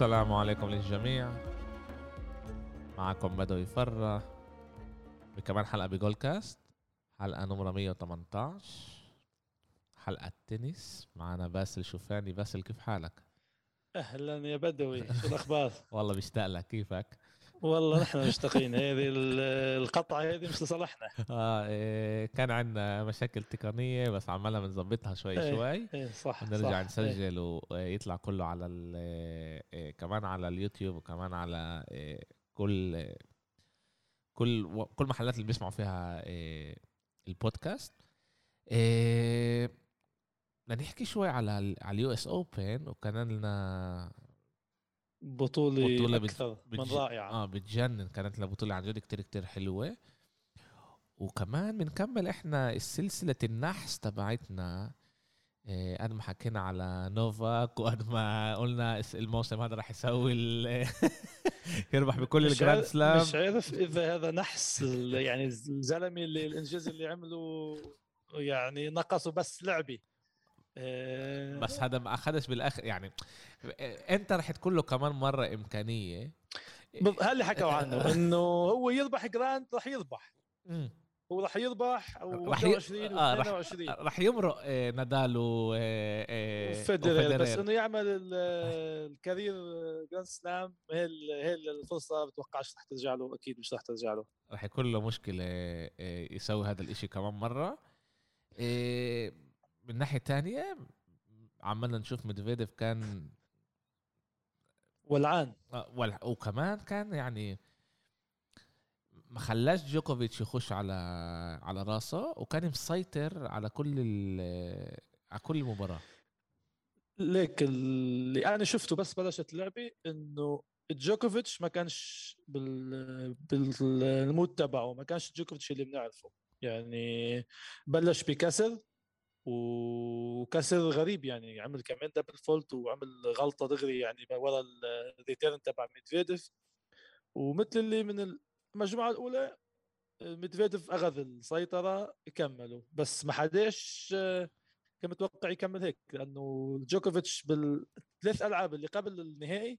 السلام عليكم للجميع. معكم بدوي فرة. بكمان حلقة بجول كاست حلقة نمرة 118 حلقة تنس معنا باسل شوفاني. باسل كيف حالك؟ أهلا يا بدوي. شو الأخبار؟ والله بشتاق لك. كيفك؟ والله نحن مشتاقين. هذه القطعة هذه مش لصالحنا. آه إيه كان عندنا مشاكل تقنية بس عمالنا بنظبطها شوي إيه، شوي. إيه صح ونرجع صح إيه. نسجل ويطلع كله على ال إيه كمان على اليوتيوب وكمان على إيه كل كل كل محلات اللي بيسمعوا فيها إيه البودكاست. إيه بدنا نحكي شوي على على ال US Open وكان لنا بطولة, بطولة بت- أكثر من بتج- رائعة. آه بتجنن. كانت لنا بطولة عن جد كتير كتير حلوة. وكمان بنكمل إحنا السلسلة النحس تبعتنا. إيه قد ما حكينا على نوفاك وقد ما قلنا الموسم هذا رح يسوي ال- يربح بكل ال Grand Slam. مش عارف إذا هذا نحس يعني الزلمة اللي الإنجاز اللي عمله يعني نقصوا بس لعبة إيه، بس هذا ما أخذش بالآخر يعني أنت رح تكون له كمان مرة إمكانية؟ بض- هل اللي حكوا عنه؟ إنه هو يربح Grand راح يربح. هو راح يربح رح ي- 21 آه، رح- 22 رح يمرق آه، نادال و آه، آه، فيدرر بس. إنه يعمل ال- ال career Grand Slam هي هي الفرصة بتوقعش رح ترجع له؟ أكيد مش رح ترجع له. رح يكون له مشكلة آه، يسوي هذا الإشي كمان مرة. آه، من ناحية تانية عمالنا نشوف ميدفيديف كان ولعان. آه، وكمان كان يعني ما خلاش جوكوفيتش يخش على على راسه وكان مسيطر على كل على كل المباراة ليك اللي أنا شفته بس بلشت اللعبه إنه جوكوفيتش ما كانش بال بال mood تبعه ما كانش جوكوفيتش اللي بنعرفه. يعني بلش وكسر غريب يعني عمل كمان double fault وعمل غلطة دغري يعني ورا ال return تبع ميدفيديف. ومثل اللي من المجموعة الأولى ميدفيديف أخذ السيطرة كملوا. بس ما حداش كان متوقع يكمل هيك لأنه جوكوفيتش بالثلاث ألعاب اللي قبل النهائي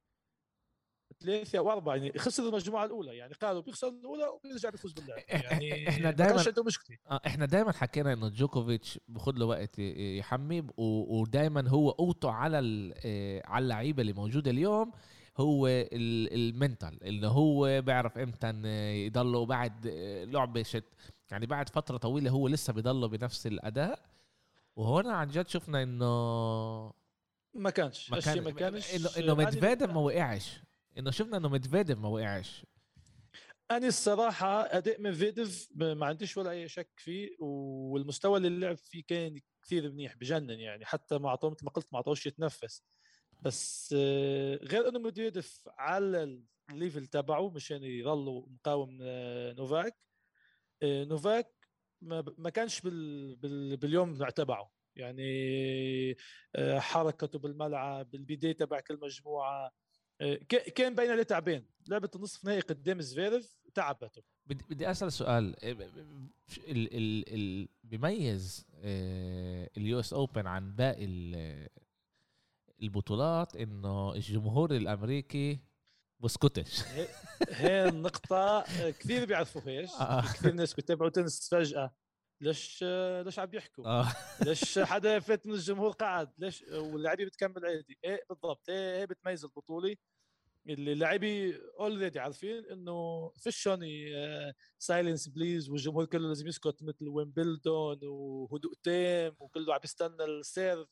ثلاثة أو اربعة يعني خسر المجموعة الأولى يعني قالوا بيخسر الأولى وبيرجع بيفوز باللعب. يعني إحنا ما دايماً- كانش عنده مشكلة. آه، إحنا دايما حكينا إنه جوكوفيتش بخد له وقت يحمي ودائما هو قوته على آه، على اللعيبة اللي موجودة اليوم هو ال- ال mental انه هو بيعرف إمتى يضله بعد آه، لعبة شت يعني بعد فترة طويلة هو لسه بيضله بنفس الأداء. وهنا عن جد شفنا إنه ما كانش ما كانش انه إنه ميدفيديف ما وقعش انه شفنا انه ميدفيديف ما وقعش. أنا الصراحة أداء ميدفيديف ما عنديش ولا أي شك فيه والمستوى اللي لعب فيه كان كثير منيح بجنن يعني حتى ما اعطوه مثل ما قلت ما اعطوش يتنفس. بس آه، غير إنه ميدفيديف على ال level تبعه مشان يضلوا مقاوم آه، نوفاك آه، نوفاك ما كانش بال بال باليوم تبعه. يعني حركته بالملعب البداية تبع كل مجموعة كان باين عليه تعبان لعبة النصف نهائي قدام زفيرف تعبته. بدي بدي أسأل سؤال. إيه، ال ال ال بيميز ال US Open عن باقي ال- البطولات إنه الجمهور الأمريكي بسكتش هي النقطة آه، كثير بيعرفوهاش آه. كثير ناس بيتابعوا تنس فجأة. ليش آه، ليش عم بيحكوا؟ آه. ليش حدا فات من الجمهور قعد؟ ليش واللاعبين بتكمل عادي؟ إيه بالضبط. هي هي بتميز البطولة. اللي اللاعبين already عارفين إنه فيش هوني silence please والجمهور كله لازم يسكت مثل ويمبلدون وهدوء تام وكله عم يستنى ال serve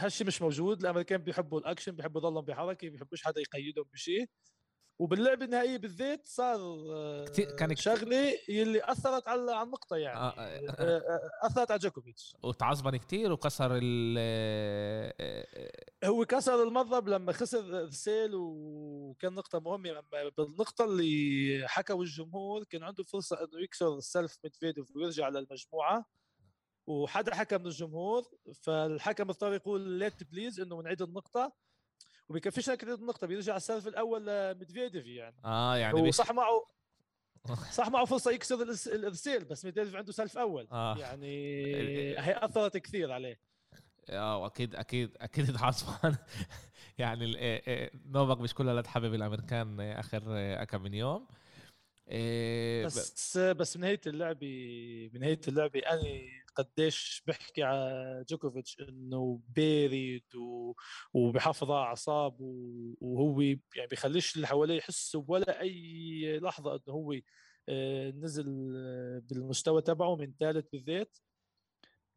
هالشيء مش موجود الأمريكان بيحبوا الأكشن بيحبوا يضلهم بحركة بيحبوش حدا يقيدهم بشيء وباللعبة النهائية بالذات صار آه، كان شغلة يلي أثرت على على النقطة يعني. آه، آه، أثرت على جوكوفيتش. وتعصبن كتير وكسر ال هو كسر المضرب لما خسر رسيل وكان نقطة مهمة لما بالنقطة اللي حكوا الجمهور كان عنده فرصة إنه يكسر ال serve ميدفيديف ويرجع للمجموعة. وحدا حكى من الجمهور فالحكم اضطر يقول let please إنه نعيد النقطة. وبيكفيش هيك يعيد النقطة بيرجع ال serve الأول لميدفيديف يعني. آه يعني هو صح معه صح معه فرصة يكسر الإرسال بس ميدفيديف عنده serve أول. آه. يعني هي اثرت كثير عليه. آه أكيد أكيد أكيد اتعصبان يعني إيه- إيه، نوفاك مش كلها تحبب الأمريكان آخر كم من يوم. إيه، بس بس من نهاية اللعبه من نهاية اللعبه أنا قديش بحكي على جوكوفيتش إنه بارد و... وبحافظ على أعصابه وهو يعني بيخليش اللي حواليه يحسوا ولا أي لحظة إنه هو آه، نزل بالمستوى تبعه من ثالث بالذات.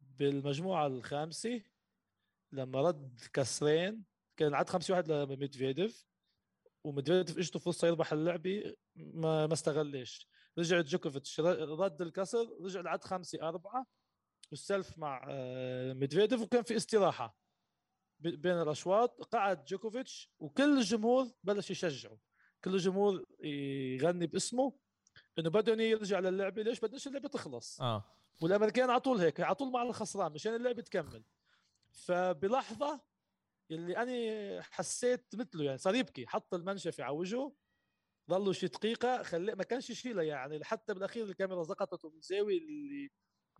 بالمجموعة الخامسة لما رد كسرين كان عاد 5 1 لميدفيديف وميدفيديف اجته فرصة يربح اللعبة ما ما استغلش. رجع جوكوفيتش رد الكسر رجع لعد 5 4 بال serve مع آه، ميدفيديف وكان في استراحة بين الأشواط. قعد جوكوفيتش وكل الجمهور بلش يشجعه. كل الجمهور يغني باسمه إنه بدهم يرجع للعبه ليش؟ بدناش اللعبة تخلص. آه. والأمريكان على طول هيك على طول مع الخسران مشان اللعبة تكمل. فبلحظة اللي أنا حسيت مثله يعني صار يبكي. حط المنشفه على وجهه ضلوا شي دقيقة خلي ما كانش يشيلها يعني حتى بالأخير الكاميرا سقطت من زاوية اللي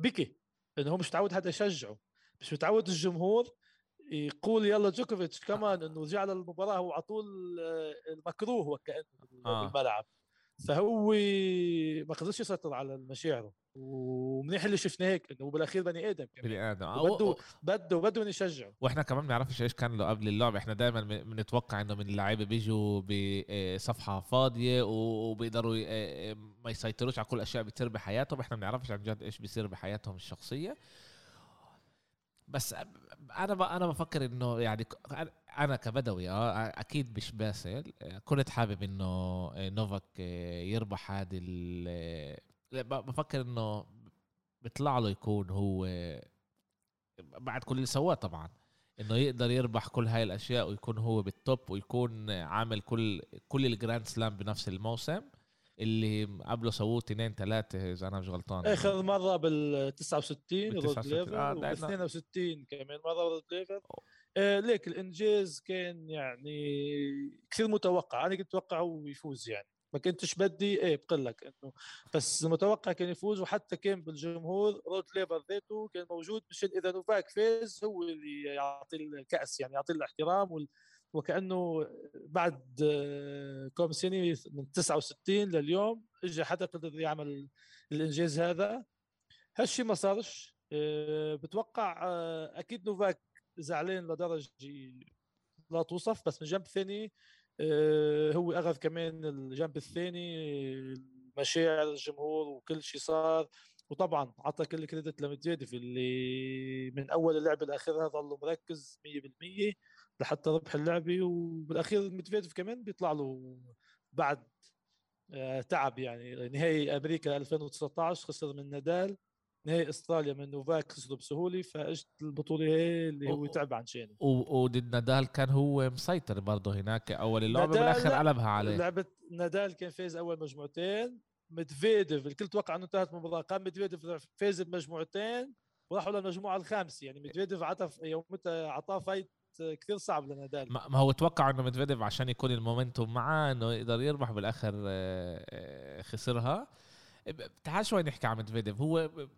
بكي. إنه هو مش متعود حدا يشجعه مش متعود الجمهور يقول يلا جوكوفيتش كمان إنه رجع للمباراه هو على طول آه، المكروه وكانه آه. بالملعب فهو ما قدرش يسيطر على مشاعره. ومنيح اللي شفنا هيك إنه بالأخير بني آدم كمان. بني آدم. آه، و- بده بده يشجعه. وإحنا كمان ما بنعرفش إيش كان له قبل اللعبه إحنا دائما بنتوقع إنه من اللعيبة بيجوا بصفحه فاضية وبيقدروا ي- آه، ما يسيطروش على كل أشياء بتصير بحياتهم. إحنا ما بنعرفش عن جد إيش بيصير بحياتهم الشخصية. بس أنا ب- أنا بفكر إنه يعني أنا كبدوي آه أكيد مش باسل. كنت حابب إنه نوفاك يربح هذه ال- ب- بفكر إنه بيطلع له يكون هو بعد كل اللي سواه طبعا إنه يقدر يربح كل هاي الأشياء ويكون هو بال top ويكون عامل كل كل ال Grand Slam بنفس الموسم. اللي قبله سووه اثنين ثلاثة إذا أنا مش غلطان. آخر مرة بال 69 بال رود 69 ليفر آه، وبال لأنه- 62 كمان مرة رود ليفر آه ليك الإنجاز كان يعني كثير متوقع. أنا كنت اتوقعه يفوز يعني. ما كنتش بدي إيه بقول لك إنه بس متوقع كان يفوز وحتى كان بالجمهور رود ليفر ذاته كان موجود مشان إذا نوفاك فاز هو اللي يعطي الكأس يعني يعطي الاحترام وال... وكأنه بعد آه، كم سنة من 69 لليوم اجى حدا قدر يعمل الإنجاز هذا. هالشيء ما صارش. آه، بتوقع آه، أكيد نوفاك زعلان لدرجة لا توصف بس من جنب ثاني هو أخذ كمان الجنب الثاني مشاعر الجمهور وكل شيء صار. وطبعا عطى كل الكريدت لمدفيديف اللي من أول اللعبة لآخرها ظل مركز 100% لحتى ربح اللعبه وبالأخير مدفيديف كمان بيطلع له بعد آه، تعب يعني. نهائي أمريكا 2019 خسر من نادال نهائي إستراليا من نوفاك خسروا بسهولة فاجت البطولة هي اللي هو تعب عن شانه وضد نادال كان هو مسيطر برضه هناك أول اللعبة بالآخر لا. قلبها عليه. لعبة نادال كان فاز أول مجموعتين مدفيديف الكل توقع إنه انتهت المباراة قام مدفيديف فاز بمجموعتين وراحوا للمجموعة الخامسة. يعني مدفيديف عطى يومتها اعطاه فايت كثير صعب لنادال ما هو توقع إنه مدفيديف عشان يكون المومنتوم معاه إنه يقدر يربح بالآخر آه، آه، خسرها. تعال شوي نحكي عن مدفيديف هو ب-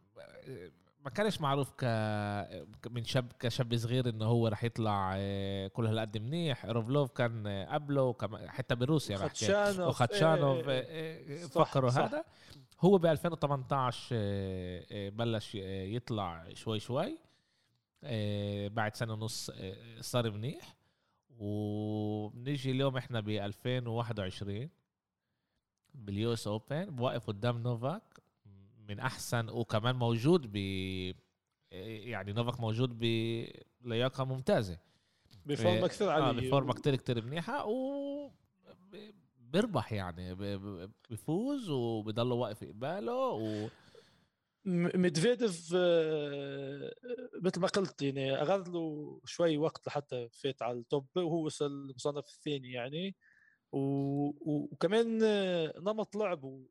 ما كانش معروف ك من شاب كشاب صغير إنه هو رح يطلع آه، كل هالقد منيح. روبليف كان آه، قبله حتى بروسيا خاتشانوف وخاتشانوف. إيه، إيه، إيه. آه، آه، فكروا. هذا. هو ب 2018 آه، آه، بلش آه، يطلع شوي شوي. آه، بعد سنة ونص آه، صار منيح. وبنيجي اليوم إحنا ب 2021 بال US Open. واقف قدام نوفاك من أحسن وكمان موجود ب يعني نوفاك موجود بلياقة ممتازة. بفورمة كثير عاليه آه بفورمة كتير كتير منيحة. و بيربح يعني ب- ب- بيفوز وبضل واقف قباله و ميدفيديف آه، مثل ما قلت يعني اخذ له شوي وقت لحتى فات على ال top وهو وصل المصنف الثاني يعني. وكمان آه، نمط لعبه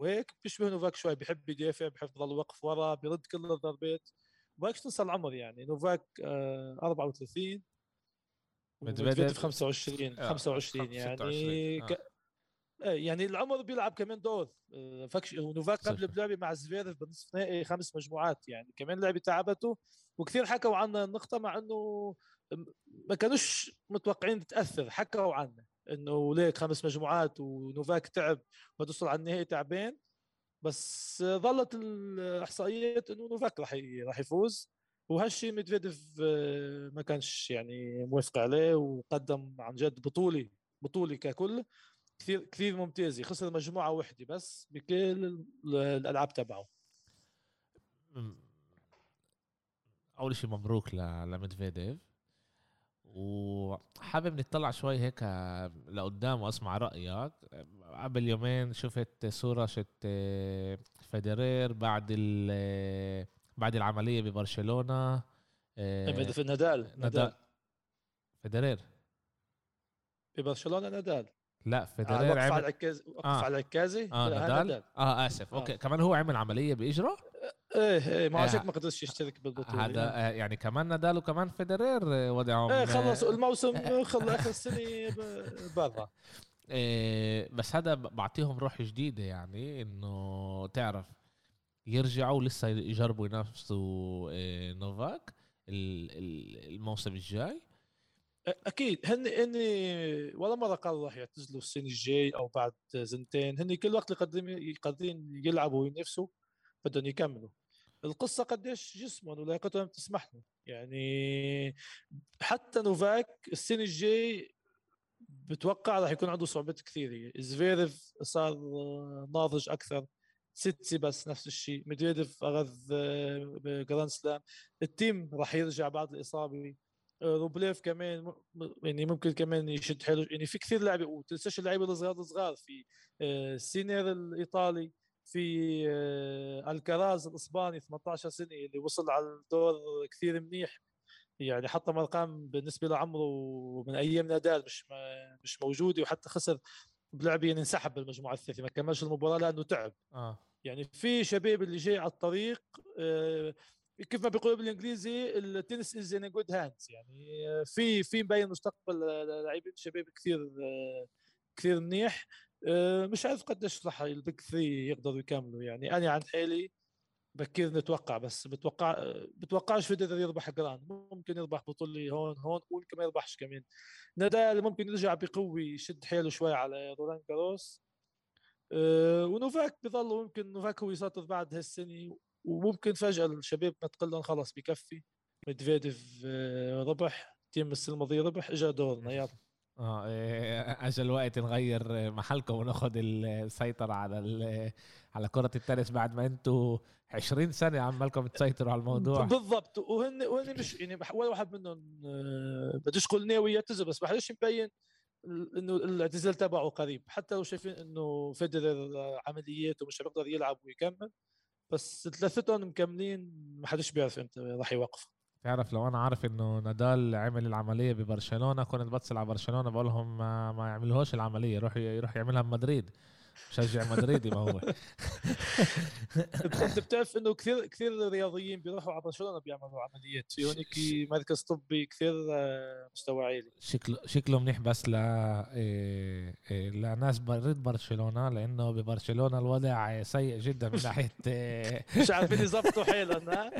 وهيك بيشبه نوفاك شوي بيحب يدافع بيحب يضل واقف ورا بيرد كل الضربات. وهيك تنسى العمر يعني. نوفاك آه، 34 ميدفيديف ميدفيديف 25 آه، 25 يعني 26 آه. ك... إيه يعني العمر بيلعب كمان دور. آه، فكش ونوفاك قبل. بلعبه مع زفيرف بنصف نهائي خمس مجموعات يعني كمان لعبة تعبته. وكثير حكوا عنا النقطة مع إنه ما كانوش متوقعين تاثر حكوا عنا إنه ليك خمس مجموعات ونوفاك تعب وتوصل على النهائي تعبان. بس ظلت الإحصائيات إنه نوفاك راح راح يفوز. وهالشيء ميدفيديف آه، ما كانش يعني موافق عليه وقدم عن جد بطوله بطولة ككل. كثير كثير ممتازة. خسر مجموعة واحدة بس بكل الألعاب تبعه. أول شيء مبروك لميدفيديف. وحابب نطلع شوي هيك لقدام وأسمع رأيك. قبل يومين شفت صورة شت فيدرير بعد بعد العملية ببرشلونة. في نادال. نادال. فيدرير ببرشلونة نادال. لا فيدرير آه عمل على العكازي وقف آه. على العكازي آه نادال آه آسف آه. okay كمان هو عمل عملية باجره إيه إيه ما عشان آه. ما قدرش يشترك بالبطولة هذا يعني. آه يعني كمان نادال وكمان فيدرير وضعهم إيه خلصوا الموسم خلص آخر السنة برا إيه بس هذا بعطيهم روح جديدة يعني إنه تعرف يرجعوا لسه يجربوا ينافسوا إيه نوفاك الموسم الجاي أكيد هن هن ولا مرة قالوا راح يعتزلوا السنة الجاي أو بعد سنتين هن كل وقت قادرين قادرين يلعبوا وينافسوا بدهم يكملوا. القصة قديش جسمهم ولياقتهم تسمح له. يعني حتى نوفاك السنة الجاي بتوقع راح يكون عنده صعوبات كثيرة. زفيرف صار ناضج أكثر تسيتسيباس بس نفس الشيء ميدفيديف أخذ grand slam. تيم راح يرجع بعد الإصابة. روبليف كمان يعني ممكن كمان يشد حلو يعني في كثير لعبة وتنساش اللعيبة الصغار الصغار في آه، سينير الإيطالي في آه، ألكاراز الإسباني 18 سنة اللي وصل على الدور كثير منيح. يعني حتى ارقام بالنسبة لعمره من أيام نادال مش مش موجودة وحتى خسر بلعبة يعني انسحب بالمجموعة الثالثه ما كملش المباراة لأنه تعب. آه. يعني في شباب اللي جاي على الطريق آه كيف ما بيقولوا بالإنجليزي tennis is in good hands يعني في في مبين مستقبل لاعبين شباب كثير كثير منيح. مش عارف قديش راح ال big three يقدروا يكملوا. يعني أنا عن حالي بكير نتوقع بس بتوقع بتوقعش فيدرر يربح grand. ممكن يربح بطولة هون هون ويمكن ما يربحش كمان. نادال ممكن يرجع بقوة يشد حيله شوي على رولان جاروس. أه ونوفاك بضل ممكن نوفاك هو يسيطر بعد هالسنة. وممكن فجأة الشباب ما تقول لهم خلص بكفي ميدفيديف آه، ربح تيم السنة الماضيه ربح اجى دورنا يلا. آه إيه، اجى الوقت نغير محلكم وناخذ السيطرة على على كرة التنس بعد ما أنتم 20 سنة عمالكم تسيطروا على الموضوع. بالضبط. وهن وهن مش يعني ولا واحد منهم آه، بديش أقول ناوي يعتزل بس ما حدش مبين إنه الاعتزال تبعه قريب. حتى لو شايفين إنه فيدرر عملياته مش بيقدر يلعب ويكمل بس ثلاثتهم مكملين ما حدش بيعرف إمتى راح يوقف تعرف لو أنا عارف إنه نادال عمل العملية ببرشلونة كنت بتصل على برشلونة بقول لهم ما, يعملوهاش العملية يروح يروح يعملها بمدريد. مشجع مدريدي ما هو. انت بتعرف انه كثير كثير رياضيين بيروحوا على برشلونة بيعملوا عمليات. في هونيك مركز طبي كثير آه، مستوى عالي. شكله شكله منيح بس ل إيه، إيه، لناس بريد برشلونة لأنه ببرشلونة الوضع سيء جدا من ناحية مش عارفين يظبطوا حيلهم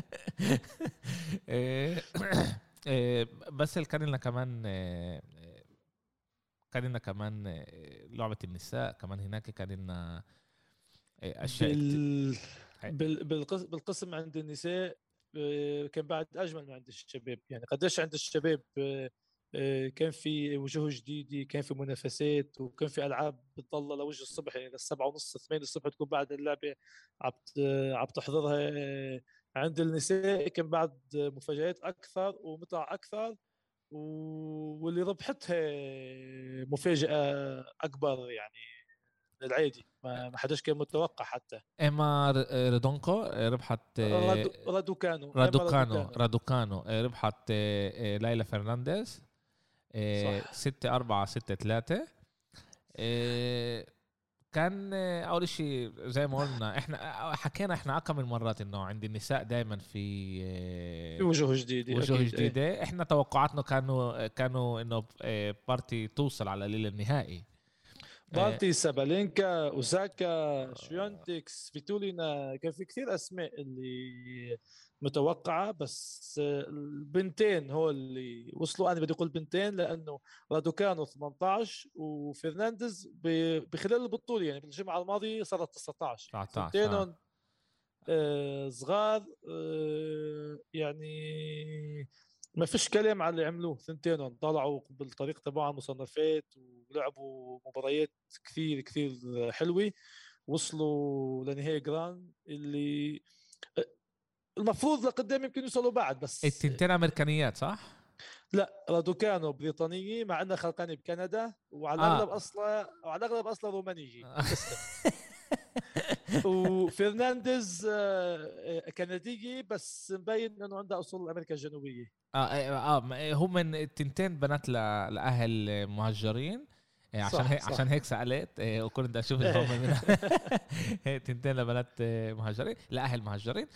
بس كان لنا كمان كان لنا كمان آه، لعبة النساء كمان هناك كان لنا آه، أشياء بال... بال... بالقسم... بالقسم عند النساء آه، كان بعد أجمل من عند الشباب. يعني قديش عند الشباب كان في وجوه جديدة كان في منافسات وكان في ألعاب بتضل لوجه الصبح. يعني للسبعة ونص ثمانية الصبح تكون بعد اللعبة عم عم تحضرها عند النساء. كان بعد مفاجآت أكثر ومتع أكثر. واللي ربحتها مفاجأة أكبر يعني من العادي ما حداش كان متوقع حتى. إيما رادوكانو ربحت رادوكانو. رادوكانو رادوكانو. ربحت ليلى فرنانديز 6 4 6 3 كان أول شيء زي ما قلنا إحنا حكينا إحنا اكم من مرات إنه عند النساء دائما في في وجوه جديدة وجوه أكيد. جديدة. إحنا توقعاتنا كانوا كانوا إنه بارتي توصل على ليل النهائي بارتي سابالينكا اوساكا شفيونتيك فيتولينا كان في كثير أسماء اللي متوقعة بس البنتين هو اللي وصلوا. أنا بدي أقول بنتين لأنه رادوكانو 18 وفرنانديز بخلال البطولة يعني بالجمعة الماضية صارت 19 19 آه صغار آه يعني ما فيش كلام على اللي عملوه ثنتينهم طلعوا بالطريق تبعهم مصنفات ولعبوا مباريات كثير كثير حلوة وصلوا لنهائي جران اللي المفروض لقدام يمكن يوصلوا بعد بس التنتين أمريكانيات صح؟ لا رادوكانو بريطانية مع إنها خلقانة بكندا وعلى الأغلب آه. أصلا وعلى الأغلب أصلا رومانية وفرنانديز آه، آه، كنديه بس مبين إنه عنده أصول أمريكا الجنوبية. آه آه, آه هم من التنتين بنات لأهل مهجرين عشان هيك عشان هيك سألت. وكنت بدي أشوف هم من تنتين لبنات مهاجرين لأهل مهاجرين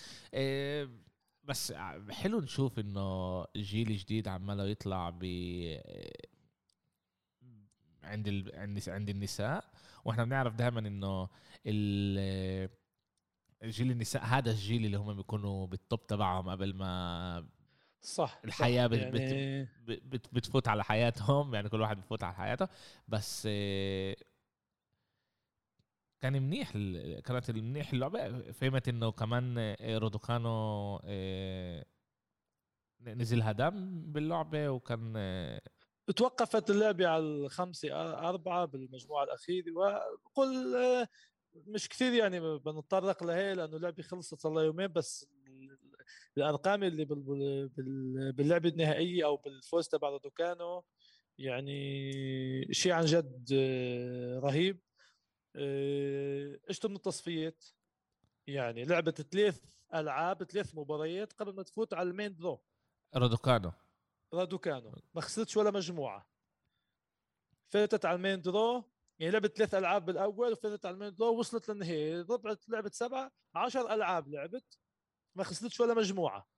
بس حلو نشوف إنه جيل جديد عماله يطلع ب عند ال... عند النساء وإحنا بنعرف دائما إنه الجيل النساء هذا الجيل اللي هم بيكونوا بالتوب تبعهم قبل ما صح الحياة صح يعني... بت... بت... بتفوت على حياتهم يعني كل واحد بفوت على حياته. بس كان منيح كانت منيح اللعبة. فهمت إنه كمان رودوكانو نزلها دم باللعبة وكان توقفت اللعبة على الخمسة أربعة بالمجموعة الأخيرة وقل مش كثير يعني بنتطرق لهي لأنه اللعبة خلصت صار يومين بس الأرقام اللي باللعبة النهائية أو بالفوز تبع رودوكانو يعني شيء عن جد رهيب. اجتوا من التصفيات؟ يعني لعبة ثلاث ألعاب ثلاث مباريات قبل ما تفوت على ال main draw. رادوكانو رادوكانو ما خسرتش ولا مجموعة. فاتت على ال main draw يعني لعبت ثلاث ألعاب بالأول وفاتت على المين درو وصلت للنهائي ربحت لعبت سبعة 10 ألعاب لعبت ما خسرتش ولا مجموعة.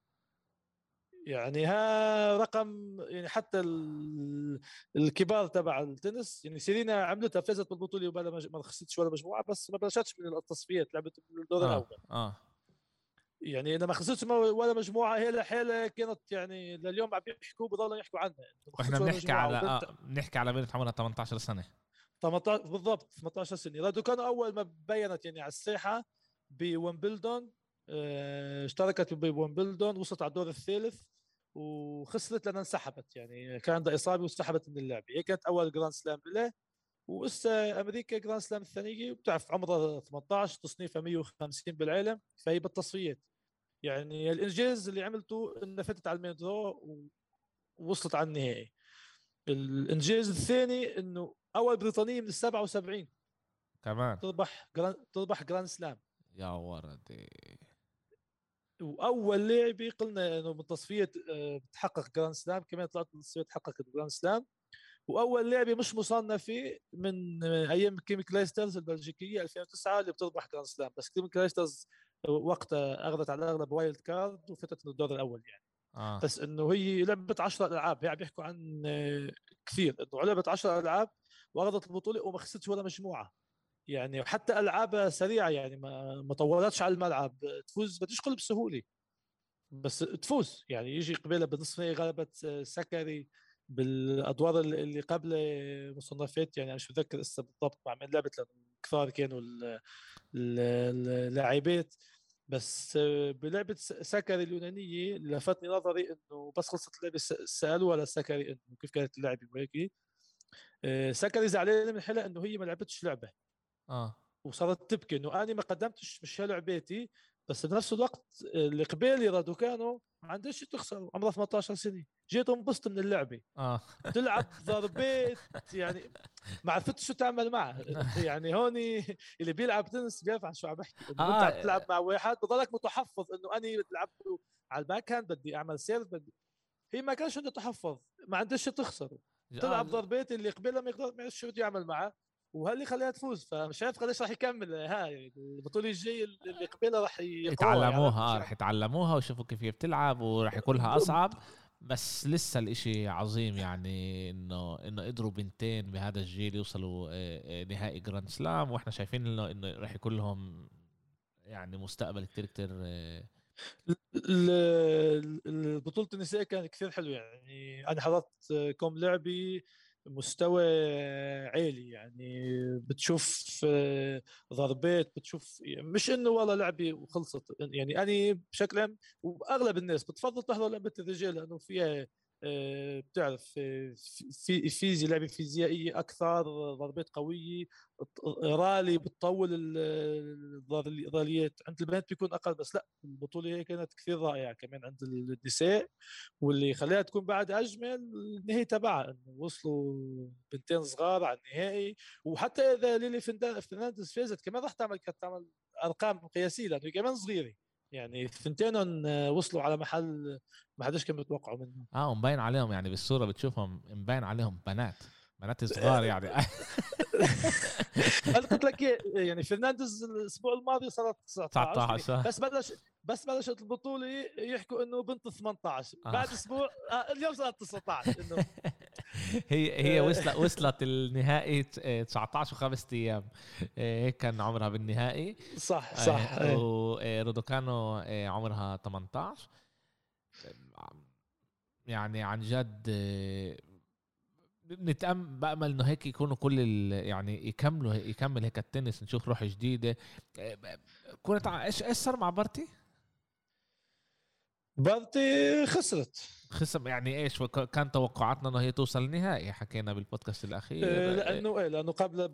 يعني ها رقم يعني حتى الكبار تبع التنس يعني سيرينا عملتها فازت بالبطولة وما ما خسرتش ولا مجموعة بس ما بلشتش من التصفيات لعبت من الدور آه. الأول. آه. يعني إذا ما خسرتش ولا مجموعة هي لحالها كانت يعني لليوم عم بيحكوا بضلوا يحكوا عنها. إحنا بنحكي على آه بنحكي على بنت عمرها 18 سنة. 18 بالضبط 18 سنة. رادو كانوا أول ما بينت يعني على الساحة بويمبلدون آه اشتركت بويمبلدون وصلت على الدور الثالث وخسرت لأنها انسحبت. يعني كان عندها إصابة وانسحبت من اللعبة. هي كانت أول grand slam لها وإسا أمريكا grand slam الثانية وبتعرف عمرها 18 تصنيفها 150 بالعالم فهي بالتصفيات. يعني الانجاز اللي عملته إنها فاتت على ال main draw ووصلت على النهائي. الانجاز الثاني إنه أول بريطانيه من ال 77 كمان. تربح grand تربح grand slam. يا وردي وأول لاعبه قلنا إنه من تصفيه آه، بتحقق grand slam كمان طلعت من تصفيه تحققت grand slam. وأول لعبة مش مصنفة من أيام كيم كلايسترز البلجيكية 2009 اللي بتربح grand slam. بس كيم كلايسترز وقتها أخذت على الاغلب wild card وفتت من الدور الأول يعني. آه. بس إنه هي لعبت 10 ألعاب هي عم بيحكوا عن كثير إنه لعبت 10 ألعاب وأخذت البطولة وما خسرتش ولا مجموعة. يعني وحتى ألعابها سريعة يعني ما ما طولتش على الملعب. تفوز بديش أقول بسهولة بس تفوز. يعني يجي قبل النهائي غلبت سكاري بالأدوار اللي قبل مصنفات يعني مش متذكر لسه بالضبط مع من لعبت لأنه كثار كانوا اللاعبات. بس بلعبة سكاري اليونانية لفتني نظري إنه بس خلصت اللعبة سالوها لسكاري إنه كيف كانت اللعبة وهيك آه، سكاري زعلانة من حالها إنه هي ما لعبتش لعبة. آه. وصارت تبكي إنه أنا ما قدمتش مش لعبتي بس بنفس الوقت اللي قبالي رادوكانو ما عندهاش تخسر عمرها 18 سنة. جيت انبسط من اللعبة. آه. تلعب ضربات يعني ما عرفتش شو تعمل معها. يعني هون اللي بيلعب تنس بيعرف عن شو عم بحكي. إنه آه. انت تلعب مع واحد بضلك متحفظ إنه أنا بلعب على ال backhand بدي أعمل serve بدي. هي ما كانش عنده تحفظ ما عندهاش تخسر. تلعب ضربات اللي قبلها ما يقدر ما يعرف شو بده يعمل معه. وهل خليها تفوز؟ فمش عارف قديش راح يكمل هاي البطولة الجاية اللي قبلها راح يتعلموها آه راح يتعلموها ويشوفوا كيف هي بتلعب وراح يكون لها أصعب. بس لسه الإشي عظيم يعني انه إنه قدروا بنتين بهذا الجيل يوصلوا آه، آه، نهائي grand slam وإحنا شايفين انه إنه راح يكون لهم يعني مستقبل كتير كتير آه، بطولة النساء كانت كثير حلوة يعني أنا حضرت كم لعبي مستوى عالي يعني بتشوف ضربات بتشوف مش إنه والله لعبة وخلصت يعني أنا بشكل عام وأغلب الناس بتفضل تحضر لعبة الرجال لأنه فيها آه، بتعرف آه، في فيزياء لعبة فيزيائية أكثر ضربات قوية رالي بتطول الراليات عند البنات بيكون أقل بس لأ البطولة هي كانت كثير رائعة كمان عند النساء واللي خلاها تكون بعد أجمل النهاية تبعها إنه وصلوا بنتين صغار على النهائي. وحتى إذا ليلي فرنانديز فازت كمان راح تعمل كانت تعمل أرقام قياسية لأنه كمان صغيرة. يعني الثنتين وصلوا على محل ما حدش كان متوقعه منهم. آه ومبين عليهم يعني بالصورة بتشوفهم مبين عليهم بنات بنات صغار يعني. أنا قلت لك يعني فرنانديز الأسبوع الماضي صارت 19 بس بلش بس بلشت البطولة يحكوا إنه بنت 18 آه. بعد أسبوع آه اليوم صارت 19 إنه هي هي وصلت وصلت النهائي 19 وخمس أيام. آه، هيك كان عمرها بالنهائي. صح صح آه، ورودوكانو عمرها 18 يعني عن جد بنتأمل إنه هيك يكونوا كل يعني يكملوا يكمل هيك التنس نشوف روح جديدة. كنت إيش إيش صار مع بارتي؟ بارتي خسرت. خسر يعني إيش؟ كان توقعاتنا إنه هي توصل النهائي. حكينا بالبودكاست الأخير. إيه لأنه إيه لأنه قبل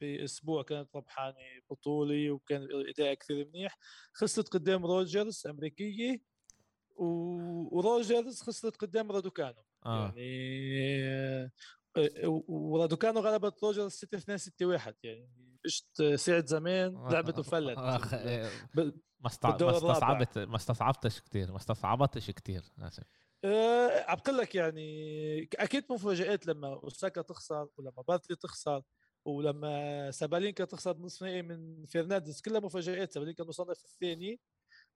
بأسبوع كانت ربحانة بطولي وكان الإداء كثير منيح. خسرت قدام روجرز أمريكية وروجرز خسرت قدام رادوكانو. آه. يعني آه، ورادوكانو غلبت روجرز 6 2 6 1 يعني قشت سعد زمان آه، لعبته فلت. إيه، ما استصعبت ما استصعبتش كثير ما استصعبتش كثير اسف أه عم بقول لك يعني أكيد مفاجآت لما أوساكا تخسر ولما بارتي تخسر ولما سابالينكا تخسر نصف نهائي من فرنانديز كلها مفاجآت. سابالينكا مصنف الثاني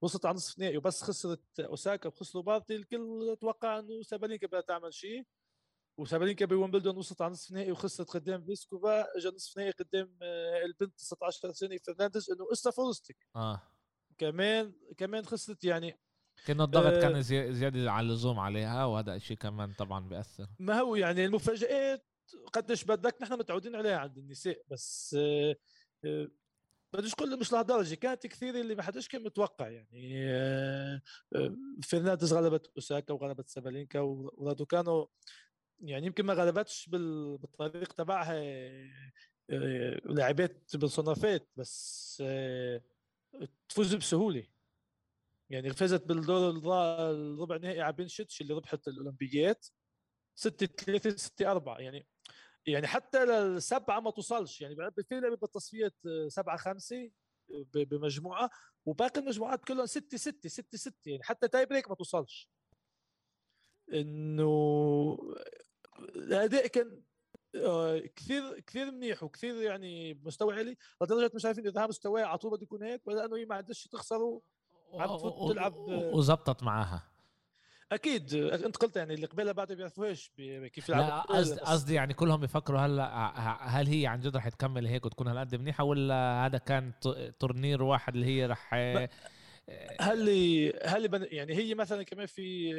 وصلت على نصف نهائي وبس خسرت أوساكا وخسروا بارتي الكل توقع إنه سابالينكا بدها تعمل شيء وسابالينكا بويمبلدون وصلت على نصف نهائي وخسرت قدام بليسكوفا. اجى نصف نهائي قدام آه، البنت 19 سنة فرنانديز إنه استا فورستك آه. كمان كمان خسرت يعني كان الضغط آه كان زيادة على اللزوم عليها وهذا الشيء كمان طبعا بيأثر. ما هو يعني المفاجآت قديش بدك نحن متعودين عليها عند النساء بس آه آه بديش أقول مش لهالدرجة كانت كثير اللي ما حدش كان متوقع يعني آه، آه، فرنانديز غلبت أوساكا وغلبت سابالينكا ورادو كانوا يعني يمكن ما غلبتش بالطريق تبعها آه، لاعبات بالصنافات بس تفوز بسهولة. يعني فازت بالدور الربع نهائي على بنشتش اللي ربحت الأولمبيات 6 3 6 4 يعني يعني حتى للسبعة ما توصلش. يعني في لعبة بالتصفيات سبعة خمسة بمجموعة وباقي المجموعات كلهم 6 6 6 6 يعني حتى tie break ما توصلش. إنه الأداء كان آه، كثير كثير منيح وكثير يعني مستوى عالي لدرجه مش عارفين إذا مستواه على طول بده يكون هيك ولا إنه هي ما عندهاش تخسره عم تلعب وزبطت معاها. أكيد أنت قلت يعني اللي قبلها بعد بيعرفوش كيف يلعبوا قصدي قصدي يعني كلهم بيفكروا هلأ هل هي عن جد رح تكمل هيك وتكون هالقد منيحة ولا هذا كان טורניר واحد اللي هي رح هل هل يعني هي مثلا كمان في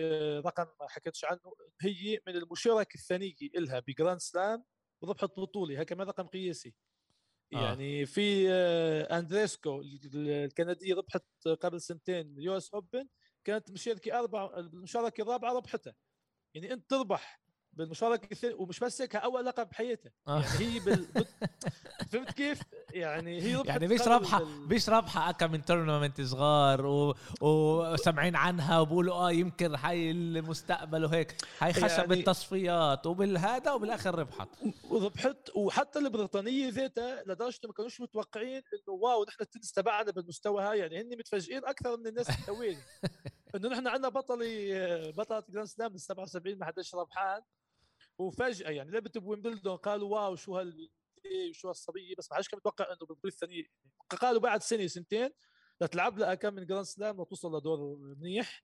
رقم ما حكيتش عنه هي من المشاركة الثانية لها ب grand slam وربحت بطوله هي كمان رقم قياسي آه. يعني في أندريسكو الكندية ربحت قبل سنتين ال US Open كانت المشاركه أربع المشاركة الرابعة ربحتها يعني أنت تربح بالمشاركه الثانية ومش بس هيك أول لقب بحياتها آه. يعني هي بال... فهمت كيف؟ يعني هي يعني مش رابحه بال... مش رابحة أكم من tournament صغار و... وسامعين عنها وبقولوا آه يمكن هاي المستقبل وهيك. هاي خشت يعني... التصفيات وبالهذا وبالآخر ربحت. وربحت وحتى البريطانية ذاتها لدرجة ما كانوش متوقعين إنه wow نحن التنس تبعنا بالمستوى هاي. يعني هن متفاجئين أكثر من الناس التوالي إنه نحن عندنا بطلي بطلة grand slam من 77 ما حدش ربحان. وفجأة يعني لعبت بويمبلدون قالوا wow شو هال وشو هالصبية بس ما حدش كان متوقع إنه بالبطوله الثانية قالوا بعد سنة سنتين لتلعب لها كم من grand slam وتوصل لدور منيح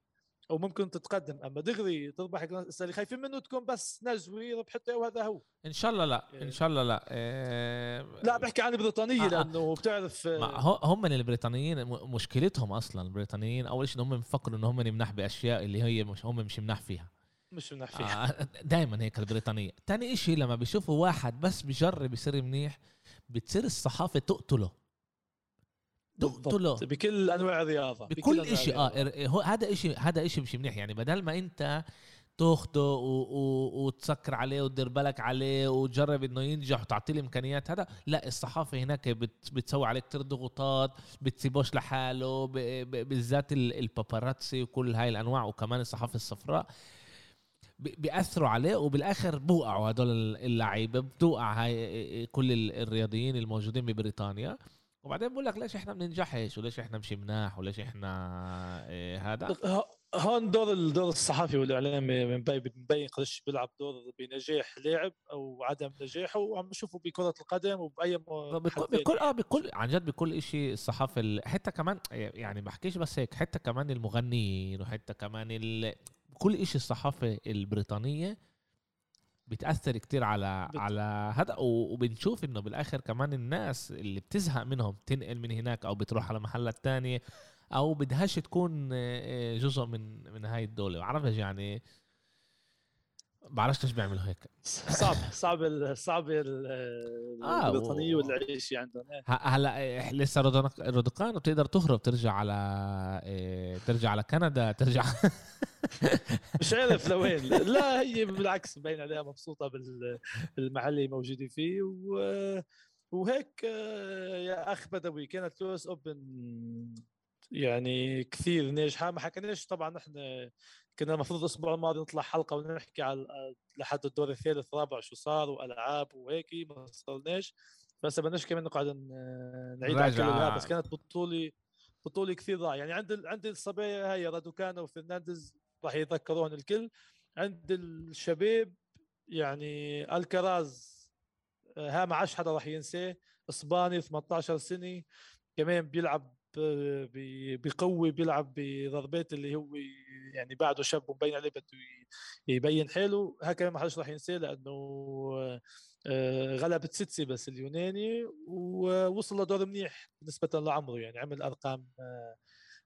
أو ممكن تتقدم. أما دغري تربح اللي خايفين منه تكون بس نزوي ربحته وهذا هو. إن شاء الله لا إن إيه. شاء الله لا. إيه. لا بحكي عن البريطانية آه، آه. لأنه بتعرف ما هو- هم من البريطانيين مشكلتهم أصلا البريطانيين أول شيء هم بيفكروا ان هم مناح بأشياء اللي هي مش هم مش مناح فيها. مش فيها آه دائما هيك البريطانية. تاني إشي لما بيشوفوا واحد بس بيجرب يصير منيح بتصير الصحافة تقتله. تقتله. بكل أنواع الرياضة بكل أنواع إشي. آه هو هذا إشي هذا إشي مش منيح. يعني بدل ما أنت تاخده و... و... وتسكر عليه وتدير بالك عليه وتجرب إنه ينجح وتعطيه الإمكانيات هذا لا الصحافة هناك بت... بتسوي عليه كتير ضغوطات بتسيبوش لحاله ب... ب... بالذات ال- الباباراتسي وكل هاي الأنواع وكمان الصحافة الصفراء. ب- بيأثروا عليه وبالآخر بوقعوا هدول اللعيبة بتوقع هاي كل ال- الرياضيين الموجودين ببريطانيا. وبعدين بقول لك ليش إحنا بننجحش؟ وليش إحنا مش مناح؟ وليش إحنا إيه هذا؟ هون دور الدور الصحفي والاعلامي مبين قديش بيلعب دور بنجاح لاعب أو عدم نجاحه وعم نشوفه بكرة القدم وبأي بكل بكل آه. بكل عن جد بكل شيء الصحافة ال- حتى كمان يعني بحكيش بس هيك حتى كمان المغنيين وحتى كمان ال... كل شيء الصحافة البريطانية بتأثر كتير على بت- على هذا و- وبنشوف إنه بالآخر كمان الناس اللي بتزهق منهم تنقل من هناك أو بتروح على محلات تانية أو بدهاش تكون آه، جزء من من هاي الدولة. بعرفش يعني؟ بعرفش ليش بيعملوا هيك. صعب صعب صعب آه، البريطانيه و- والعيش عندهم. إيه. هلا لسه رودوكان وتقدر تهرب ترجع على إيه، ترجع على كندا ترجع مش عارف لوين. لا هي بالعكس مبين عليها مبسوطة بال- بالمحل اللي موجودين فيه. و... وهيك آه، يا اخ بدوي كانت لوس أوبن يعني كثير ناجحة. ما حكيناش طبعا نحن كنا المفروض الأسبوع الماضي نطلع حلقة ونحكي على لحد الدور الثالث الرابع شو صار وألعاب وهيك ما صرناش بس بدناش كمان نقعد نعيد على كل بس كانت بطولة بطولة كثير رائعة. يعني عند عند الصبايا هاي رادوكانا وفرنانديز راح يتذكرون الكل. عند الشباب يعني ألكراز آه، ها ما عادش حدا راح ينساه. إسباني 18 سنة كمان بيلعب بقوه بيلعب بضربات اللي هو يعني بعده شاب ومبين عليه بده يبين حاله. ها كمان ما حدش راح ينساه لأنه آه، غلب تسيتسي بس اليوناني ووصل لدور منيح بالنسبة لعمره يعني عمل أرقام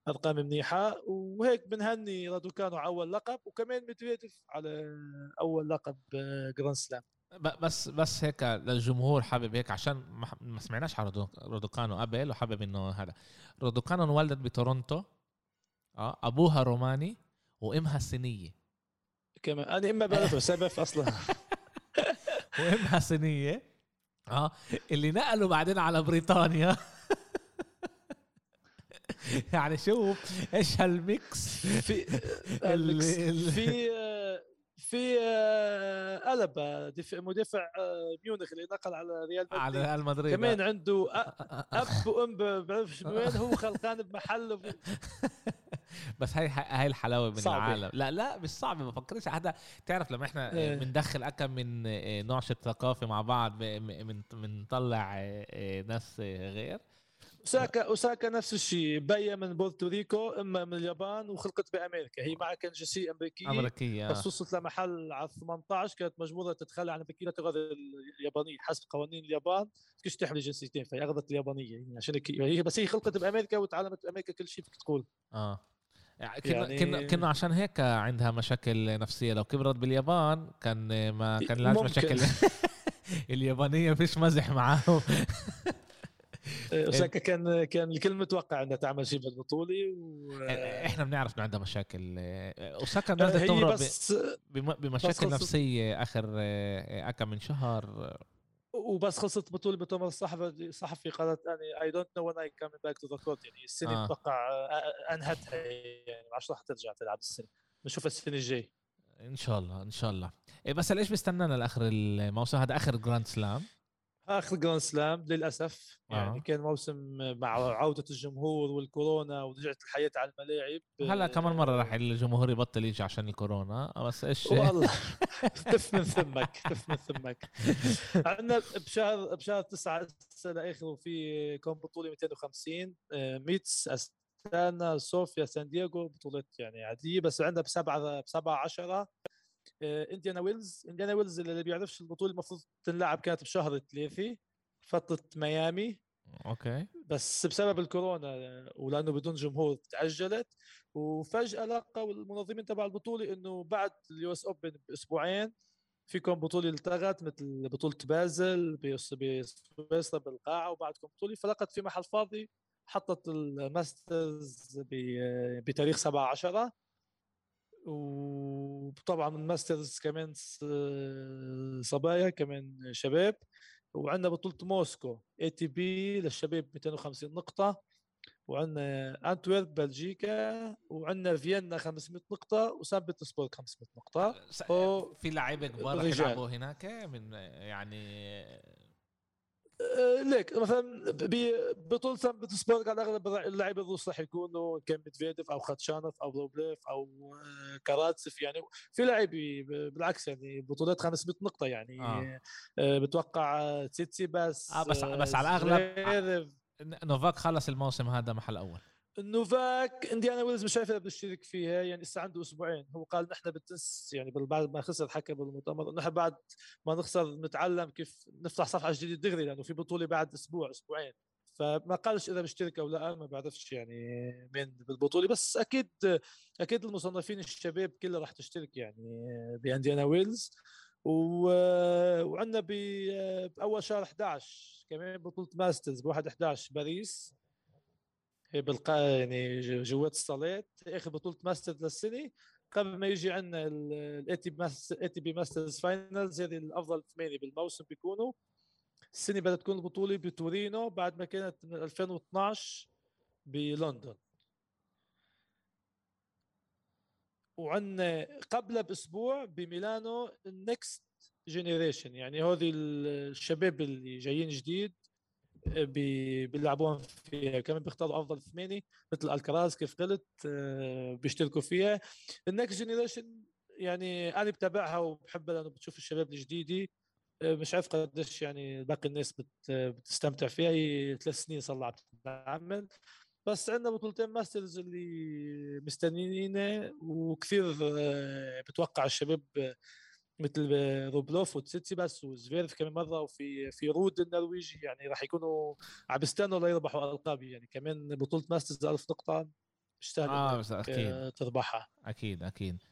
أرقام منيحة. وهيك بنهني رادوكانو على أول لقب وكمان ميدفيديف على أول لقب آه، grand slam. بس بس هيك للجمهور حابب هيك عشان ما سمعناش رودو- رودوكانو. قبل وحابب إنه هذا. رودوكانو انولدت بتورونتو آه أبوها روماني وأمها صينية. كمان. أنا إما بعرفه سبف أصلا. وأمها صينية آه اللي نقلوا بعدين على بريطانيا. يعني شوف إيش هال mix في في في آه، قلب آه، دف- مدافع آه، ميونخ اللي نقل على ريال على مدريد. ريال مدريد كمان عنده أب وأم بعرفش وين هو خلقان بمحل بس هاي هاي الحلاوة من صعبة. العالم. لا لا مش صعب ما بفكرش حدا تعرف لما إحنا إيه. بندخل اكم من نعشة ثقافه مع بعض من بنطلع ناس غير اوساكا أوساكا نفس الشيء. باية من بورتوريكو إما من اليابان وخلقت بأمريكا. هي معها كان جنسيه أمريكية. أمريكية بس وصلت لمحل على 18 كانت مجبورة تتخلى عن الامريكيه لتاخذ اليابانية حسب قوانين اليابان. تكش تحمل جنسيتين فهي أخذت اليابانية يعني عشان هي بس هي خلقت بأمريكا وتعلمت بأمريكا كل شيء فيك تقول. آه. يعني كنا يعني- كنا عشان هيك عندها مشاكل نفسية. لو كبرت باليابان كان ما كان ممكن. مشاكل اليابانية فيش مزح معاهم. أوساكا كان كان الكل متوقع إنها تعمل شيء بالبطولة و... إحنا بنعرف إنه عندها مشاكل. أوساكا آه، هي تمرق بس بم- بس بمشاكل خلصت- نفسية آخر آه، كم من شهر. وبس خلصت بطولة بمؤتمر الصحفي الصحفي قالت اني I don't know when I coming back to the court يعني السنة آه. أتوقع آه، أنهتها يعني ما راح ترجع تلعب السنة. بنشوفها السنة الجاي إن شاء الله إن شاء الله. إيه بس ليش بيستنانا لآخر الموسم؟ هذا آخر grand slam آخر grand slam للأسف يعني آه. كان موسم مع عودة الجمهور والكورونا ورجعت الحياة على الملاعب. هلا كمان مرة راح الجمهور يبطل يجي عشان الكورونا بس إيش؟ والله. تف من ثمك تف من ثمك. عندنا بشهر بشهر تسعة هسه لآخره في كم بطولة 250 آه، ميتز أستانا صوفيا سان دييغو بطولات يعني عادية بس عندنا بسبعة بسبعة عشرة. آه، انديانا ويلز انديانا ويلز اللي بيعرفش البطولة المفروض تنلعب كانت بشهر ثلاثة فتره ميامي. okay. بس بسبب الكورونا ولأنه بدون جمهور تاجلت وفجأة لقوا المنظمين تبع البطولة إنه بعد ال US Open بأسبوعين في كم بطولة التغت مثل بطولة بازل بسويسرا بالقاعه وبعد كم بطولة. فلقت في محل فاضي حطت ال Masters بتاريخ 7 10 وطبعا ال Masters كمان صبايا كمان شباب. وعندنا بطولة موسكو ATP للشباب 250 نقطة. وعندنا انتورب بلجيكا وعندنا فيينا 500 نقطة. وسان بطرسبورغ 500 نقطة. في لعيبة كبار يلعبوا هناك؟ من يعني ليك مثلا ببطولة سان بطرسبورغ على اغلب اللاعبين الروس راح يكونوا كان ميدفيديف أو خاتشانوف أو روبليف أو آه، كاراتسف يعني في لاعبي بالعكس يعني بطولات 500 نقطة يعني آه. آه. بتوقع تسيتسي بس آه بس بس على الأغلب نوفاك خلص الموسم هذا محل أول نوفاك إنديانا ويلز مش عارف بيشترك فيها يعني لسه عنده أسبوعين. هو قال نحن بتنس يعني بعد ما خسر حكى بالمؤتمر نحن بعد ما نخسر نتعلم كيف نفتح صفحة جديدة دغري لأنه في بطولة بعد أسبوع أسبوعين. فما قالش إذا بيشترك أو لا ما بعرفش يعني مين بالبطولة. بس أكيد أكيد المصنفين الشباب كلها راح تشترك يعني بإنديان ويلز. و... وعندنا بأول شهر 11 كمان بطولة masters ب 1 11 باريس. بالقا يعني جوات الصالات آخر بطولة masters للسنه قبل ما يجي عندنا ال ATP Masters Finals هذه الأفضل ثمانية بالموسم بيكونوا. السنة بدها تكون البطولة بتورينو بعد ما كانت من 2012 بلندن. وعندنا قبلها بأسبوع بميلانو ال Next Generation يعني هذه الشباب اللي جايين جديد. بيلعبوها فيها. كمان بيختاروا أفضل ثمانية مثل ألكراز كيف قلت آه، بيشتركوا فيها. ال Next Generation يعني أنا بتابعها وبحبها لأنه بتشوف الشباب الجديدة. آه، مش عارف قديش يعني باقي الناس بتستمتع فيها. هي ثلاث سنين صار لها بتتعمل. بس عندنا بطولتين masters اللي مستنيينه وكثير آه، بتوقع الشباب مثل روبلوف وتسيتسيباس وزفيرف كمان مرة وفي في رود النرويجي يعني راح يكونوا عم بيستنوا ليربحوا ألقاب يعني كمان بطولة masters 1000 نقطة مستاهل آه بس أكيد. تربحها. أكيد أكيد.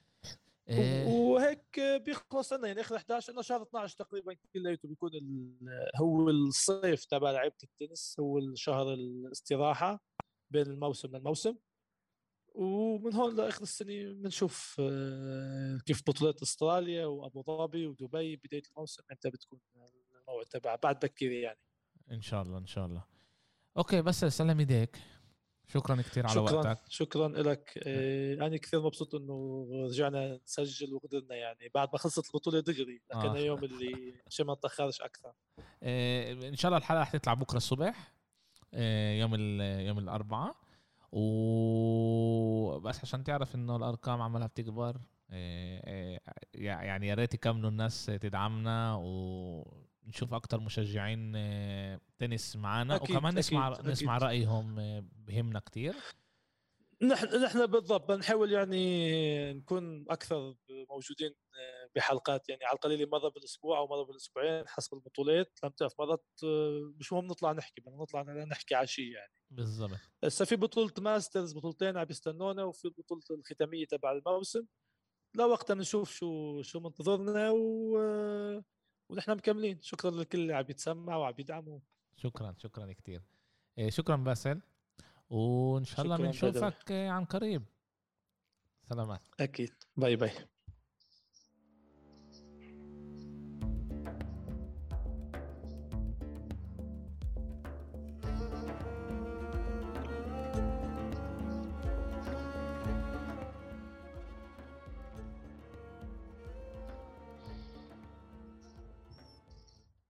إيه. وهيك بيخلص لنا يعني آخر 11 إنه شهر 12 تقريبا كلياته بيكون هو الصيف تبع لعيبة التنس هو الشهر الاستراحة بين الموسم للموسم. ومن هون لآخر السنة بنشوف آه، كيف بطولات أستراليا وأبو ظبي ودبي بداية الموسم. إمتى بتكون الموعد تبعها؟ بعد بكير يعني. إن شاء الله إن شاء الله. أوكي بس سلم إيديك. شكرا كثير على شكرا وقتك. شكرا لك آه، أنا كثير مبسوط إنه رجعنا نسجل وقدرنا يعني. بعد ما خلصت البطولة دغري لكن آه. يوم اللي عشان ما نتاخرش أكثر. آه إن شاء الله الحلقة رح تطلع بكرة الصبح آه يوم يوم الأربعاء. وبس عشان تعرف إنه الأرقام عمالها بتكبر إيه، إيه، يعني يا ريت يكملوا الناس تدعمنا ونشوف أكتر مشجعين إيه، تنس معانا. أكيد وكمان نسمع أكيد نسمع رأيهم بهمنا كتير. نحن نحن بالضبط بنحاول يعني نكون أكثر موجودين بحلقات يعني على القليل مره بالأسبوع أو مره بالأسبوعين حسب البطولات لم تعرف مرات مش مهم نطلع نحكي بدنا نطلع نحكي على شيء يعني. بالضبط. هسه في بطولة masters بطولتين عم بيستنونا وفي البطوله الختامية تبع الموسم. لا وقتها بنشوف شو شو منتظرنا و... ونحن مكملين. شكرا للكل اللي عم يتسمع وعم يدعموا. شكرا شكرا كثير إيه، شكرا باسل وإن شاء الله بنشوفك عن قريب. سلامات. أكيد. باي باي.